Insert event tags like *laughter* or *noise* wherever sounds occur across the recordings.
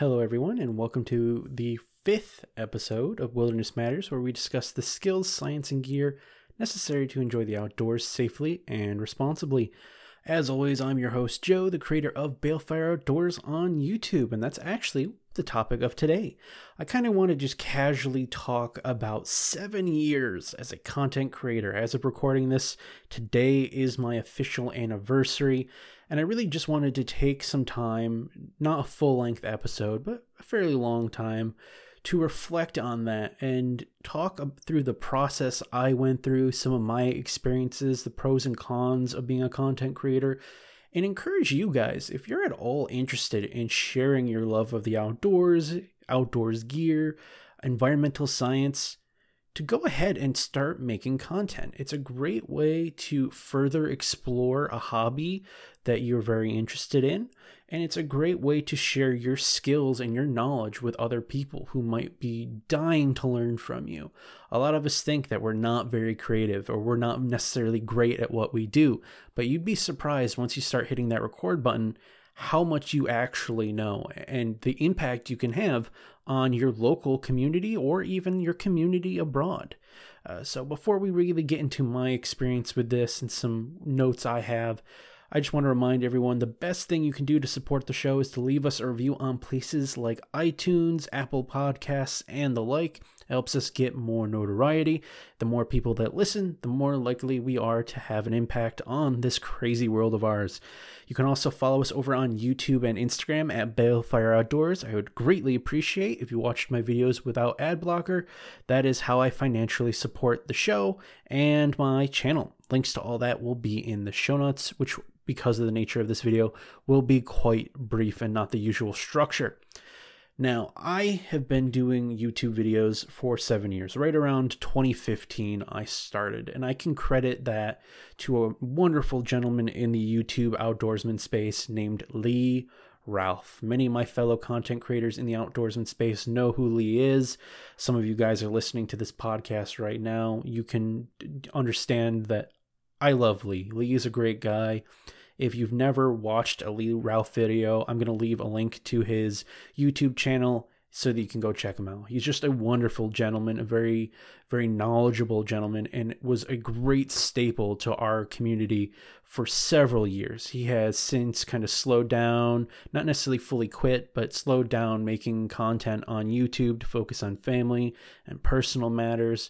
Hello, everyone, and welcome to the fifth episode of Wilderness Matters, where we discuss the skills, science, and gear necessary to enjoy the outdoors safely and responsibly. As always, I'm your host, Joe, the creator of Balefire Outdoors on YouTube, and that's actually the topic of today. I kind of want to just casually talk about seven years as a content creator. As of recording this, today is my official anniversary, and I really just wanted to take some time, not a full length episode, but a fairly long time to reflect on that and talk through the process I went through, some of my experiences, the pros and cons of being a content creator, and encourage you guys if you're at all interested in sharing your love of the outdoors, outdoors gear, environmental science, to go ahead and start making content. It's a great way to further explore a hobby that you're very interested in, and it's a great way to share your skills and your knowledge with other people who might be dying to learn from you. A lot of us think that we're not very creative or we're not necessarily great at what we do, but you'd be surprised once you start hitting that record button how much you actually know and the impact you can have on your local community or even your community abroad. Uh, so, before we really get into my experience with this and some notes I have, I just want to remind everyone the best thing you can do to support the show is to leave us a review on places like iTunes, Apple Podcasts, and the like helps us get more notoriety. The more people that listen, the more likely we are to have an impact on this crazy world of ours. You can also follow us over on YouTube and Instagram at Balefire Outdoors. I would greatly appreciate if you watched my videos without ad blocker. That is how I financially support the show and my channel. Links to all that will be in the show notes, which because of the nature of this video will be quite brief and not the usual structure. Now, I have been doing YouTube videos for seven years. Right around 2015, I started, and I can credit that to a wonderful gentleman in the YouTube outdoorsman space named Lee Ralph. Many of my fellow content creators in the outdoorsman space know who Lee is. Some of you guys are listening to this podcast right now. You can understand that I love Lee. Lee is a great guy. If you've never watched a Lee Ralph video, I'm going to leave a link to his YouTube channel so that you can go check him out. He's just a wonderful gentleman, a very, very knowledgeable gentleman, and was a great staple to our community for several years. He has since kind of slowed down, not necessarily fully quit, but slowed down making content on YouTube to focus on family and personal matters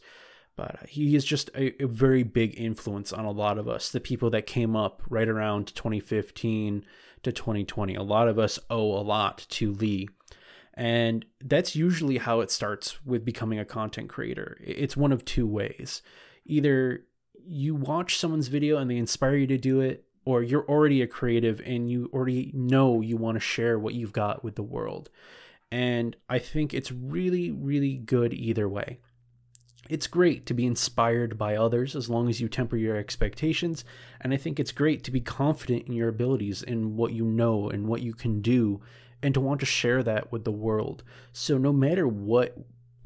but uh, he is just a, a, very big influence on a lot of us the people that came up right around 2015 to 2020 a lot of us owe a lot to lee. And that's usually how it starts with becoming a content creator. It's one of two ways. Either you watch someone's video and they inspire you to do it or you're already a creative and you already know you want to share what you've got with the world. And i think it's really really good either way it's great to be inspired by others as long as you temper your expectations. And I think it's great to be confident in your abilities and what you know and what you can do and to want to share that with the world. So, no matter what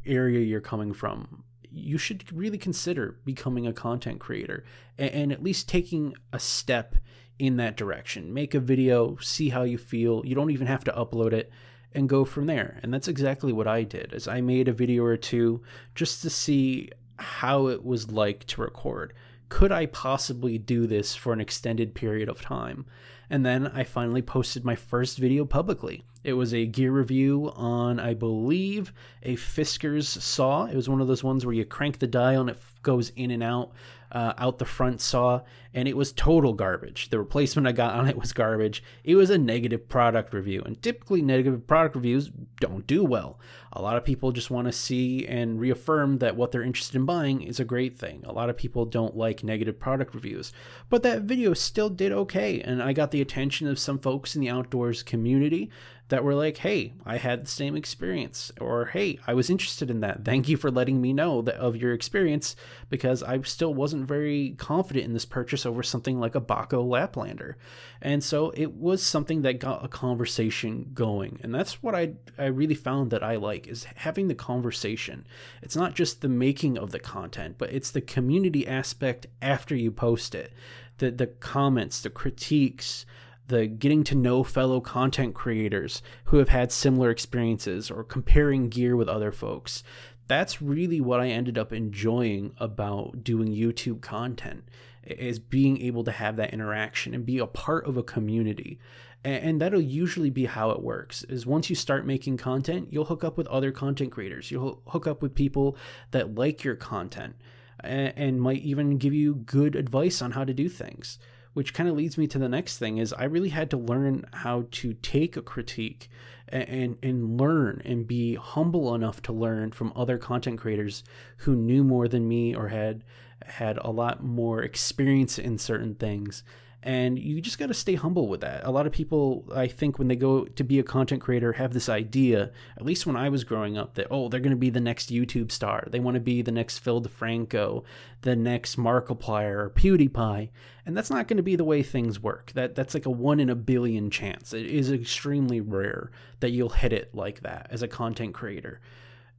area you're coming from, you should really consider becoming a content creator and, at least taking a step in that direction. Make a video, see how you feel. You don't even have to upload it and go from there. And that's exactly what I did. As I made a video or two just to see how it was like to record. Could I possibly do this for an extended period of time? And then I finally posted my first video publicly. It was a gear review on, I believe, a Fiskars saw. It was one of those ones where you crank the dial and it goes in and out uh, out the front saw, and it was total garbage. The replacement I got on it was garbage. It was a negative product review, and typically negative product reviews don't do well. A lot of people just want to see and reaffirm that what they're interested in buying is a great thing. A lot of people don't like negative product reviews, but that video still did okay, and I got the attention of some folks in the outdoors community that were like, hey, I had the same experience, or hey, I was interested in that. Thank you for letting me know that, of your experience because I still wasn't very confident in this purchase over something like a Bahco Laplander. And so it was something that got a conversation going. And that's what I, I really found that I like is having the conversation. It's not just the making of the content, but it's the community aspect after you post it. The, the comments, the critiques, the getting to know fellow content creators who have had similar experiences or comparing gear with other folks. That's really what I ended up enjoying about doing YouTube content is being able to have that interaction and be a part of a community. And that'll usually be how it works is once you start making content you'll hook up with other content creators. You'll hook up with people that like your content and, might even give you good advice on how to do things which kind of leads me to the next thing is i really had to learn how to take a critique and, and, learn and be humble enough to learn from other content creators who knew more than me or had had a lot more experience in certain things and you just got to stay humble with that. A lot of people, I think, when they go to be a content creator, have this idea, at least when I was growing up, that, oh, they're going to be the next YouTube star. They want to be the next Phil DeFranco, the next Markiplier or PewDiePie. And that's not going to be the way things work. That That's like a one in a billion chance. It is extremely rare that you'll hit it like that as a content creator.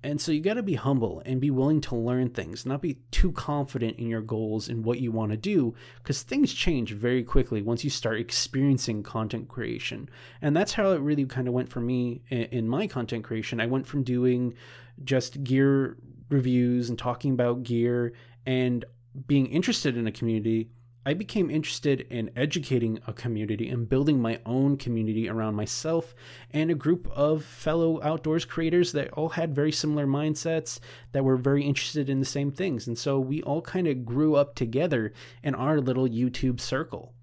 And so you got to be humble and be willing to learn things, not be too confident in your goals and what you want to do, because things change very quickly once you start experiencing content creation. And that's how it really kind of went for me in my content creation. I went from doing just gear reviews and talking about gear and being interested in a community I became interested in educating a community and building my own community around myself and a group of fellow outdoors creators that all had very similar mindsets that were very interested in the same things. And so we all kind of grew up together in our little YouTube circle.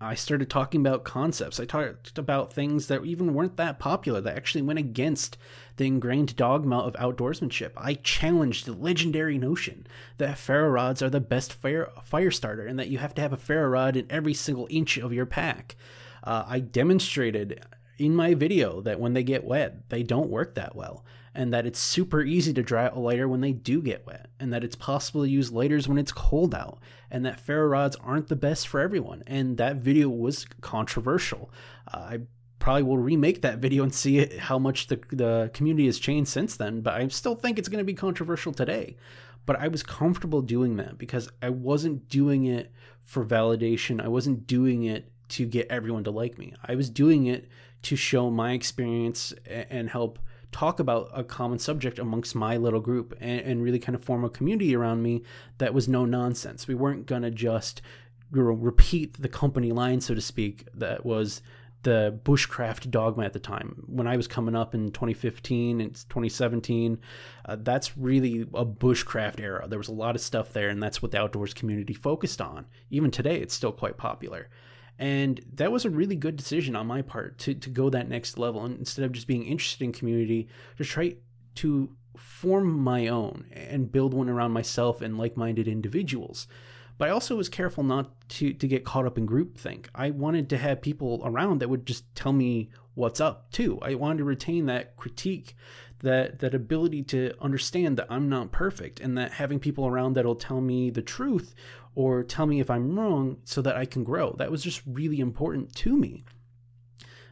I started talking about concepts. I talked about things that even weren't that popular, that actually went against the ingrained dogma of outdoorsmanship. I challenged the legendary notion that ferro rods are the best fire, fire starter and that you have to have a ferro rod in every single inch of your pack. Uh, I demonstrated in my video that when they get wet, they don't work that well, and that it's super easy to dry out a lighter when they do get wet, and that it's possible to use lighters when it's cold out, and that ferro rods aren't the best for everyone. And that video was controversial. Uh, I probably will remake that video and see how much the, the community has changed since then, but I still think it's going to be controversial today. But I was comfortable doing that because I wasn't doing it for validation. I wasn't doing it to get everyone to like me. I was doing it to show my experience and help talk about a common subject amongst my little group and, and really kind of form a community around me that was no nonsense. We weren't going to just repeat the company line, so to speak, that was the bushcraft dogma at the time. When I was coming up in 2015 and 2017, uh, that's really a bushcraft era. There was a lot of stuff there, and that's what the outdoors community focused on. Even today, it's still quite popular. And that was a really good decision on my part to, to go that next level. And instead of just being interested in community, just try to form my own and build one around myself and like minded individuals. But I also was careful not to, to get caught up in groupthink. I wanted to have people around that would just tell me what's up too. I wanted to retain that critique, that that ability to understand that I'm not perfect and that having people around that'll tell me the truth or tell me if I'm wrong so that I can grow. That was just really important to me.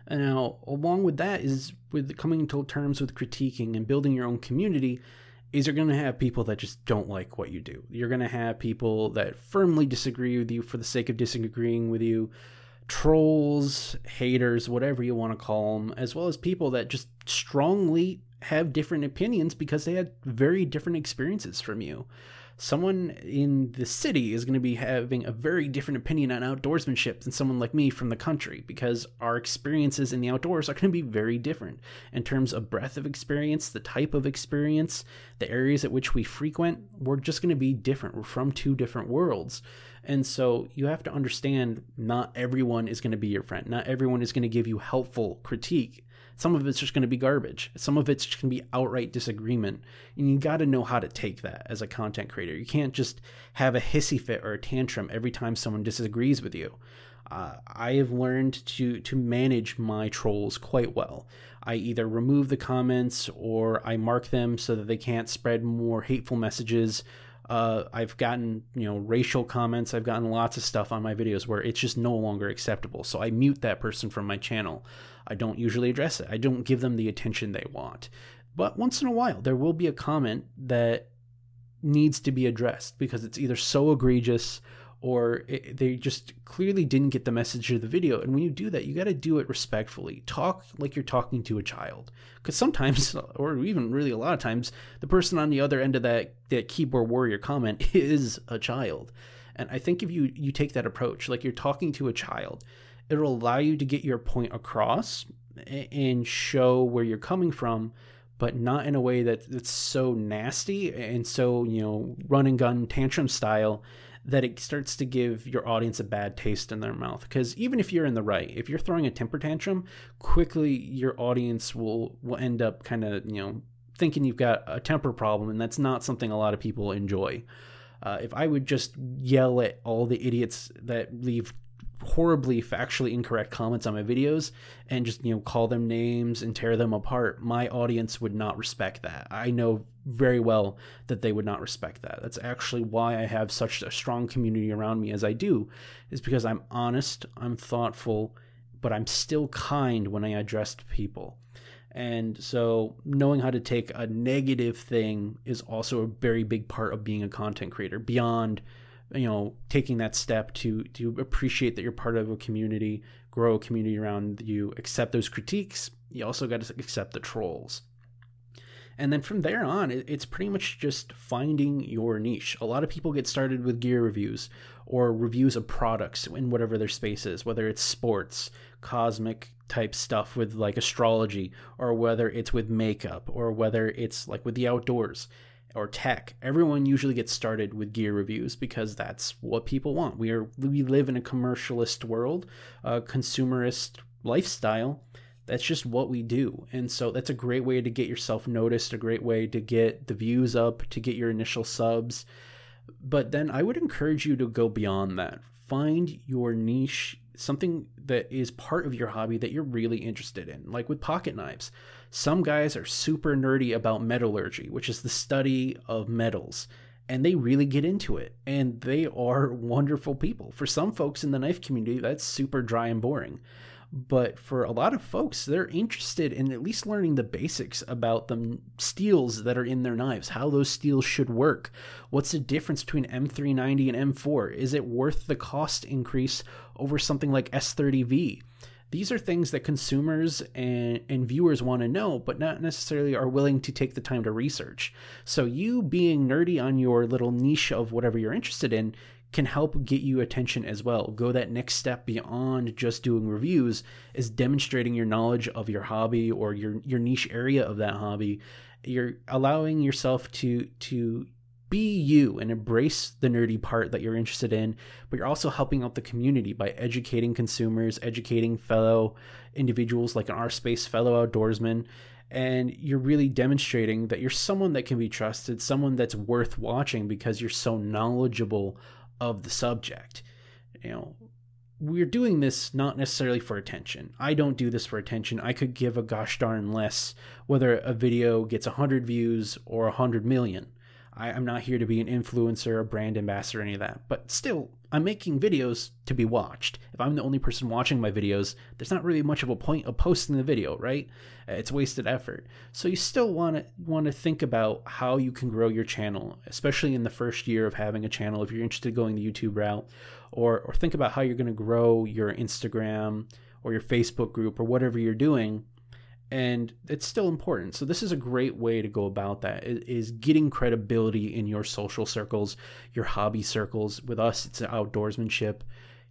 And now, along with that, is with coming to terms with critiquing and building your own community, is you're going to have people that just don't like what you do. You're going to have people that firmly disagree with you for the sake of disagreeing with you, trolls, haters, whatever you want to call them, as well as people that just strongly have different opinions because they had very different experiences from you someone in the city is going to be having a very different opinion on outdoorsmanship than someone like me from the country because our experiences in the outdoors are going to be very different in terms of breadth of experience, the type of experience, the areas at which we frequent. We're just going to be different. We're from two different worlds. And so you have to understand not everyone is going to be your friend. Not everyone is going to give you helpful critique. Some of it's just going to be garbage. Some of it's just going to be outright disagreement. And you got to know how to take that as a content creator. You can't just have a hissy fit or a tantrum every time someone disagrees with you. Uh, I have learned to to manage my trolls quite well. I either remove the comments or I mark them so that they can't spread more hateful messages. Uh, I've gotten you know racial comments. I've gotten lots of stuff on my videos where it's just no longer acceptable. So I mute that person from my channel. I don't usually address it. I don't give them the attention they want. But once in a while, there will be a comment that needs to be addressed because it's either so egregious or it, they just clearly didn't get the message of the video. And when you do that, you got to do it respectfully. Talk like you're talking to a child, because sometimes, *laughs* or even really a lot of times, the person on the other end of that that keyboard warrior comment *laughs* is a child. And I think if you you take that approach, like you're talking to a child, it'll allow you to get your point across and show where you're coming from but not in a way that that's so nasty and so you know run and gun tantrum style that it starts to give your audience a bad taste in their mouth. Because even if you're in the right, if you're throwing a temper tantrum, quickly your audience will will end up kind of you know thinking you've got a temper problem, and that's not something a lot of people enjoy. Uh, if I would just yell at all the idiots that leave horribly factually incorrect comments on my videos and just you know call them names and tear them apart my audience would not respect that. I know very well that they would not respect that. That's actually why i have such a strong community around me as i do is because i'm honest i'm thoughtful but i'm still kind when i address people. And so knowing how to take a negative thing is also a very big part of being a content creator beyond you know taking that step to to appreciate that you're part of a community grow a community around you accept those critiques. You also got to accept the trolls. And then from there on it's pretty much just finding your niche. A lot of people get started with gear reviews or reviews of products in whatever their space is whether it's sports cosmic type stuff with like astrology or whether it's with makeup or whether it's like with the outdoors or tech, everyone usually gets started with gear reviews because that's what people want. We are we live in a commercialist world, a consumerist lifestyle. That's just what we do. And so that's a great way to get yourself noticed, a great way to get the views up, to get your initial subs. But then I would encourage you to go beyond that. Find your niche, something that is part of your hobby that you're really interested in, like with pocket knives. Some guys are super nerdy about metallurgy, which is the study of metals, and they really get into it. And they are *laughs* wonderful people. For some folks in the knife community, that's super dry and boring. But for a lot of folks, they're interested in at least learning the basics about the steels that are in their knives, how those steels should work. What's the difference between M390 and M4? Is it worth the cost increase over something like S30V? these are things that consumers and, and viewers want to know, but not necessarily are willing to take the time to research. So, you being nerdy on your little niche of whatever you're interested in can help get you attention as well. Go that next step beyond just doing reviews is demonstrating your knowledge of your hobby or your your niche area of that hobby. You're allowing yourself to to be you and embrace the nerdy part that you're interested in, but you're also helping out the community by educating consumers, educating fellow individuals like an our space, fellow outdoorsman, And you're really demonstrating that you're someone that can be trusted, someone that's worth watching because you're so knowledgeable of the subject. You know, we're doing this not necessarily for attention. I don't do this for attention. I could give a gosh darn less whether a video gets 100 views or 100 million. I, am not here to be an influencer, a brand ambassador, any of that. But still, I'm making videos to be watched. If I'm the only person watching my videos, there's not really much of a point of posting the video, right? It's wasted effort. So you still want to want to think about how you can grow your channel, especially in the first year of having a channel. If you're interested in going the YouTube route, or or think about how you're going to grow your Instagram or your Facebook group or whatever you're doing and it's still important. So this is a great way to go about that is getting credibility in your social circles, your hobby circles. With us, it's outdoorsmanship.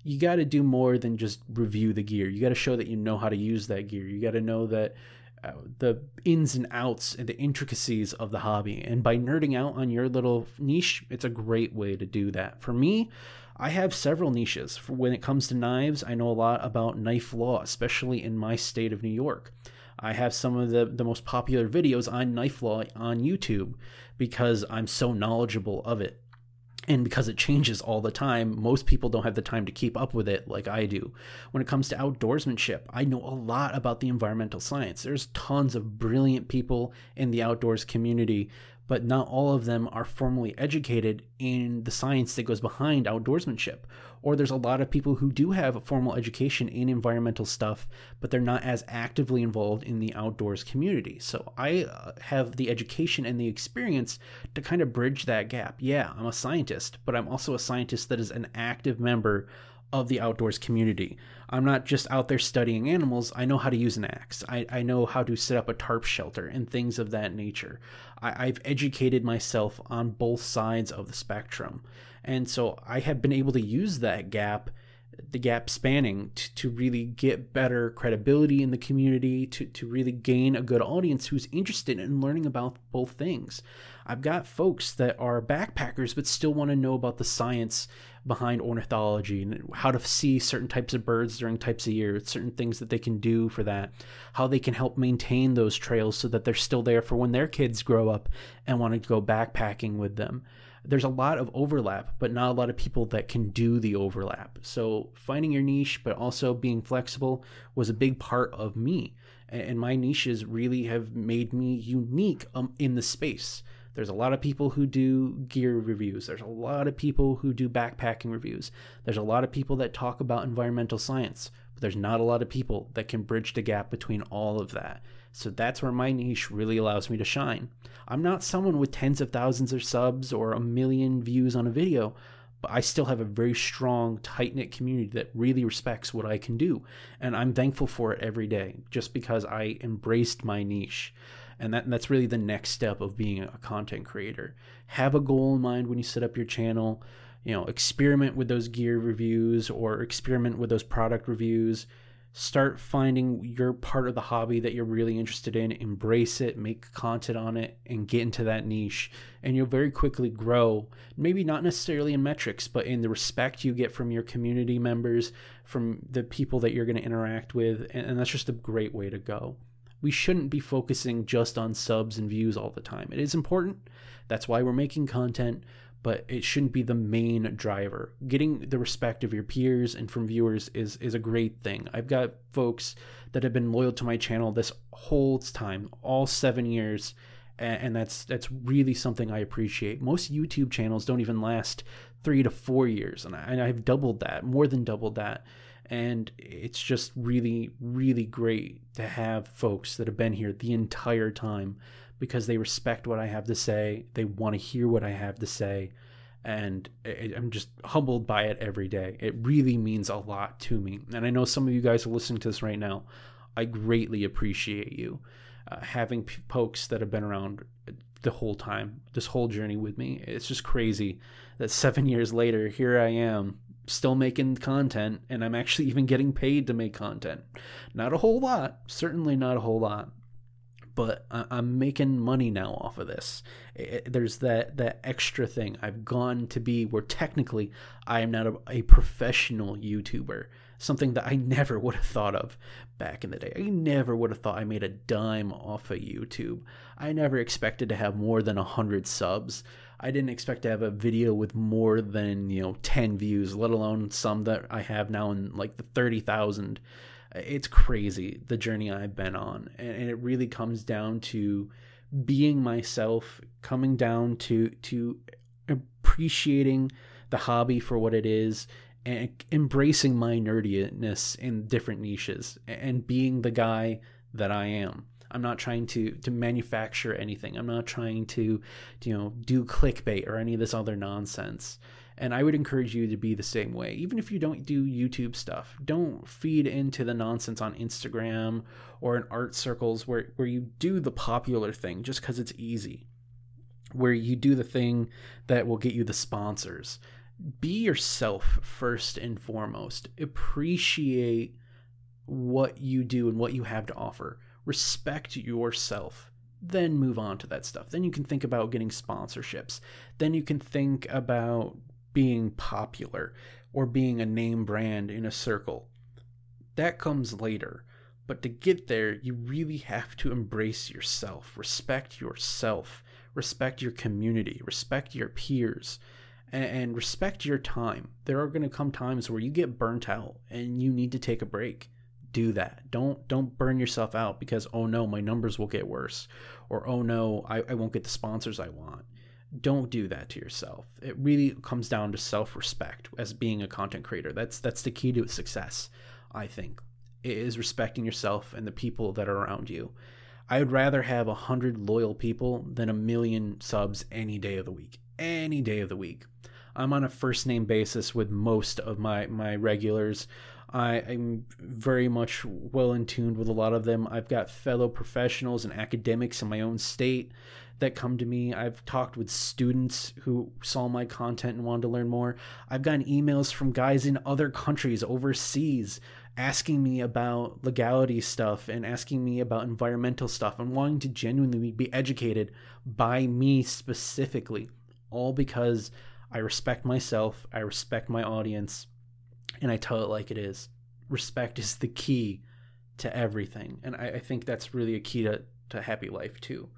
You got to do more than just review the gear. You got to show that you know how to use that gear. You got to know that uh, the ins and outs and the intricacies of the hobby. And by nerding out on your little niche, it's a great way to do that. For me, I have several niches. For when it comes to knives, I know a lot about knife law, especially in my state of New York. I have some of the, the most popular videos on knife law on YouTube because I'm so knowledgeable of it. And because it changes all the time, most people don't have the time to keep up with it like I do. When it comes to outdoorsmanship, I know a lot about the environmental science. There's tons of brilliant people in the outdoors community, but not all of them are formally educated in the science that goes behind outdoorsmanship. Or there's a lot of people who do have a formal education in environmental stuff, but they're not as actively involved in the outdoors community. So I uh, have the education and the experience to kind of bridge that gap. Yeah, I'm a scientist, but I'm also a scientist that is an active member of the outdoors community. I'm not just out there studying animals. I know how to use an axe. I, I know how to set up a tarp shelter and things of that nature. I, I've educated myself on both sides of the spectrum. And so I have been able to use that gap, the gap spanning, to, to really get better credibility in the community, to, to really gain a good audience who's interested in learning about both things. I've got folks that are backpackers but still want to know about the science behind ornithology and how to see certain types of birds during types of year, certain things that they can do for that, how they can help maintain those trails so that they're still there for when their kids grow up and want to go backpacking with them. There's a lot of overlap, but not a lot of people that can do the overlap. So, finding your niche, but also being flexible was a big part of me. And my niches really have made me unique um, in the space. There's a lot of people who do gear reviews. There's a lot of people who do backpacking reviews. There's a lot of people that talk about environmental science, but there's not a lot of people that can bridge the gap between all of that. So that's where my niche really allows me to shine. I'm not someone with tens of thousands of subs or a million views on a video, but I still have a very strong, tight knit community that really respects what I can do. And I'm thankful for it every day just because I embraced my niche and that and that's really the next step of being a content creator. Have a goal in mind when you set up your channel. You know experiment with those gear reviews or experiment with those product reviews. Start finding your part of the hobby that you're really interested in. Embrace it make content on it and get into that niche. And you'll very quickly grow. Maybe not necessarily in metrics but in the respect you get from your community members from the people that you're going to interact with. And, and that's just a great way to go we shouldn't be focusing just on subs and views all the time. It is important. That's why we're making content, but it shouldn't be the main driver. Getting the respect of your peers and from viewers is is a great thing. I've got folks that have been loyal to my channel this whole time, all 7 years, and that's that's really something I appreciate. Most YouTube channels don't even last 3 to 4 years, and, I, and I've doubled that, more than doubled that and it's just really really great to have folks that have been here the entire time because they respect what I have to say. They want to hear what I have to say. And I'm just humbled by it every day. It really means a lot to me. And I know some of you guys are listening to this right now. I greatly appreciate you uh, having folks that have been around the whole time this whole journey with me. It's just crazy that 7 *laughs* years later here I am still making content and I'm actually even getting paid to make content. Not a whole lot, certainly not a whole lot, but I'm making money now off of this. There's that that extra thing. I've gone to be where technically I am not a, a professional YouTuber, something that I *laughs* never would have thought of back in the day. I never would have thought I made a dime off of YouTube. I never expected to have more than 100 subs. I didn't expect to have a video with more than, you know, 10 views, let alone some that I have now in like the 30,000. It's crazy the journey I've been on. And, it really comes down to being myself, coming down to to appreciating the hobby for what it is and embracing my nerdiness in different niches and being the guy that I am. I'm not trying to to manufacture anything. I'm not trying to, you know, do clickbait or any of this other nonsense. And I would encourage you to be the same way. Even if you don't do YouTube stuff, don't feed into the nonsense on Instagram or in art circles where, where you do the popular thing just because it's easy, where you do the thing that will get you the sponsors. Be yourself first and foremost. Appreciate what you do and what you have to offer respect yourself then move on to that stuff. Then you can think about getting sponsorships. Then you can think about being popular or being a name brand in a circle. That comes later. But to get there you really have to embrace yourself respect yourself respect your community respect your peers and respect your time. There are going to come times where you get burnt out and you need to take a break do that. Don't don't burn yourself out because oh no, my numbers will get worse, or oh no, I, I won't get the sponsors I want. Don't do that to yourself. It really comes down to self-respect as being a content creator. That's that's the key to success, I think. It is respecting yourself and the people that are around you. I would rather have a hundred loyal people than a million subs any day of the week. Any day of the week. I'm on a first name basis with most of my my regulars. I, am very much well in tuned with a lot of them. I've got fellow professionals and academics in my own state that come to me. I've talked with students who saw my content and wanted to learn more. I've gotten emails from guys in other countries overseas asking me about legality stuff and asking me about environmental stuff and wanting to genuinely be educated by me specifically, all because I respect myself, I respect my audience, and I tell it like it is. Respect is the key to everything. And I, I think that's really a key to, to happy life too.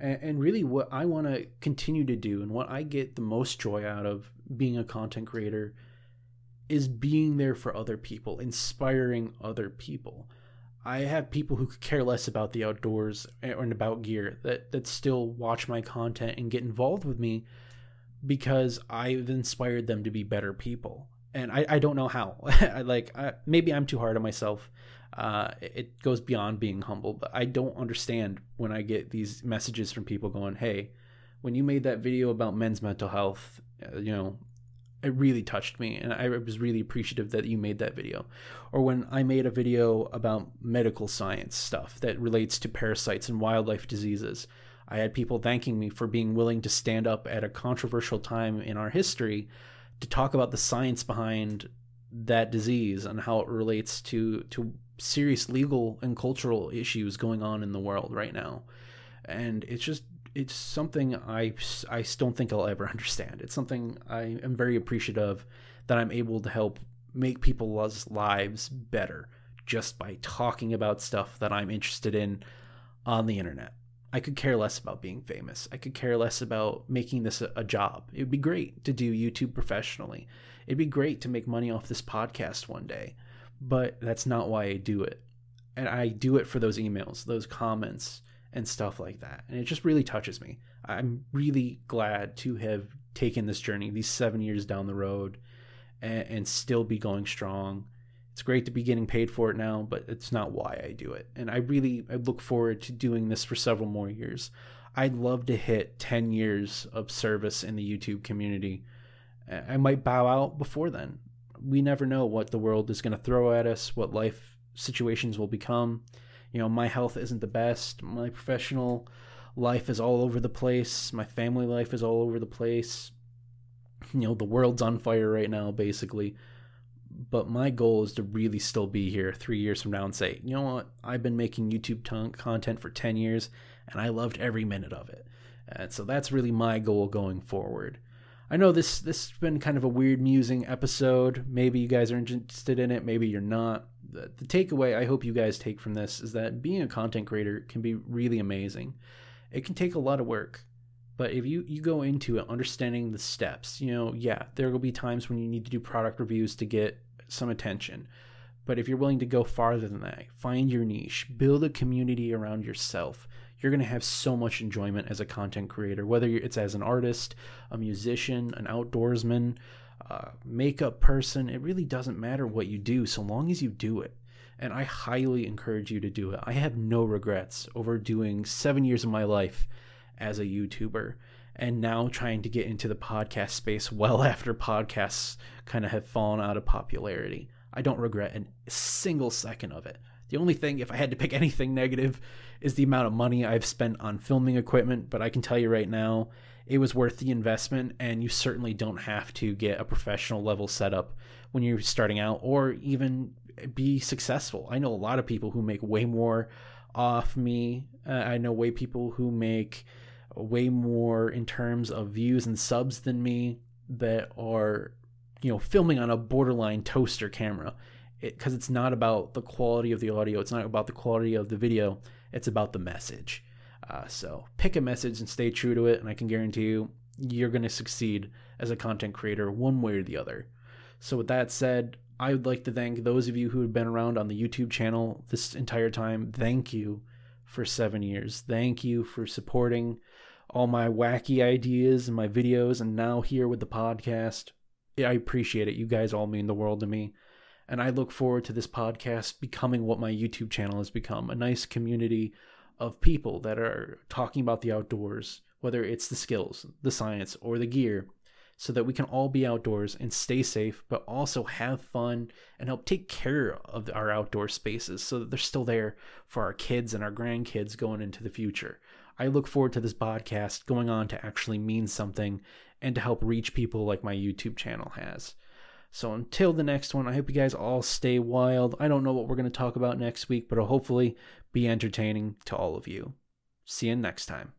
And, and really what I want to continue to do and what I get the most joy out of being a content creator is being there for other people, inspiring other people. I have people who care less about the outdoors eh, and about gear that, that still watch my content and get involved with me because I've inspired them to be better people and I, I don't know how. *laughs* I like I, maybe I'm too hard on myself. Uh, it goes beyond being humble, but I don't understand when I get these messages from people going, "Hey, when you made that video about men's mental health, uh, you know, it really touched me, and I was really appreciative that you made that video." Or when I made a video about medical science stuff that relates to parasites and wildlife diseases. I had people thanking me for being willing to stand up at a controversial time in our history to talk about the science behind that disease and how it relates to to serious legal and cultural issues going on in the world right now and it's just it's something I, I don't think I'll ever *laughs* understand. It's something I am very appreciative that I'm able to help make people's lives better just by talking about stuff that I'm interested in on the internet. I could care less about being famous. I could care less about making this a, a, job. It would be great to do YouTube professionally. It'd be great to make money off this podcast one day, but that's not why I do it. And I do it for those emails, those comments, and stuff like that. And it just really touches me. I'm really glad to have taken this journey, these seven years down the road, and, and still be going strong it's great to be getting paid for it now, but it's not why I do it. And I really I look forward to doing this for several more years. I'd love to hit 10 years of service in the YouTube community. I might bow out before then. We never know what the world is going to throw at us, what life situations will become. You know, my health isn't the best. My professional life is all over the place. My family life is all over the place. You know, the world's on fire right now, basically but my goal is to really still be here three years from now and say, you know what, I've been making YouTube t- content for 10 years and I loved every minute of it. And so that's really my goal going forward. I know this this has been kind of a weird musing episode. Maybe you guys are interested in it, maybe you're not. The, the takeaway I hope you guys take from this is that being a content creator can be really amazing. It can take a lot of work. But if you, you go into it understanding the steps, you know, yeah, there will be times when you need to do product reviews to get some attention. But if you're willing to go farther than that, find your niche, build a community around yourself, you're going to have so much enjoyment as a content creator, whether it's as an artist, a musician, an outdoorsman, uh, makeup person. It really doesn't matter what you do so long as you do it. And I highly encourage you to do it. I have no regrets over doing seven years of my life as a YouTuber and now trying to get into the podcast space well *laughs* after podcasts kind of have fallen out of popularity. I don't regret a single second of it. The only thing, if I had to pick *laughs* anything negative, is the amount of money I've spent on filming equipment. But I can tell you right now, it was worth the investment, and you certainly don't have to get a professional level setup when you're starting out or even be successful. I know a lot of people who make way more off me. Uh, I know way people who make way more in terms of views and subs than me that are you know filming on a borderline toaster camera because it, it's not about the quality of the audio it's not about the quality of the video it's about the message uh, so pick a message and stay true to it and i can guarantee you you're going to succeed as a content creator one way or the other so with that said I would like to thank those of you who have been around on the YouTube channel this entire time. Thank you for seven years. Thank you for supporting all my wacky ideas and my videos, and now here with the podcast. I appreciate it. You guys all mean the world to me. And I look forward to this podcast becoming what my YouTube channel has become a nice community of people that are talking about the outdoors, whether it's the skills, the science, or the gear, so that we can all be outdoors and stay safe, but also have fun and help take care of our outdoor spaces so that they're still there for our kids and our grandkids going into the future. I look forward to this podcast going on to actually mean something and to help reach people like my YouTube channel has. So until the next one, I hope you guys all stay wild. I don't know what we're going to talk about next week, but it'll hopefully be entertaining to all of you. See you next time.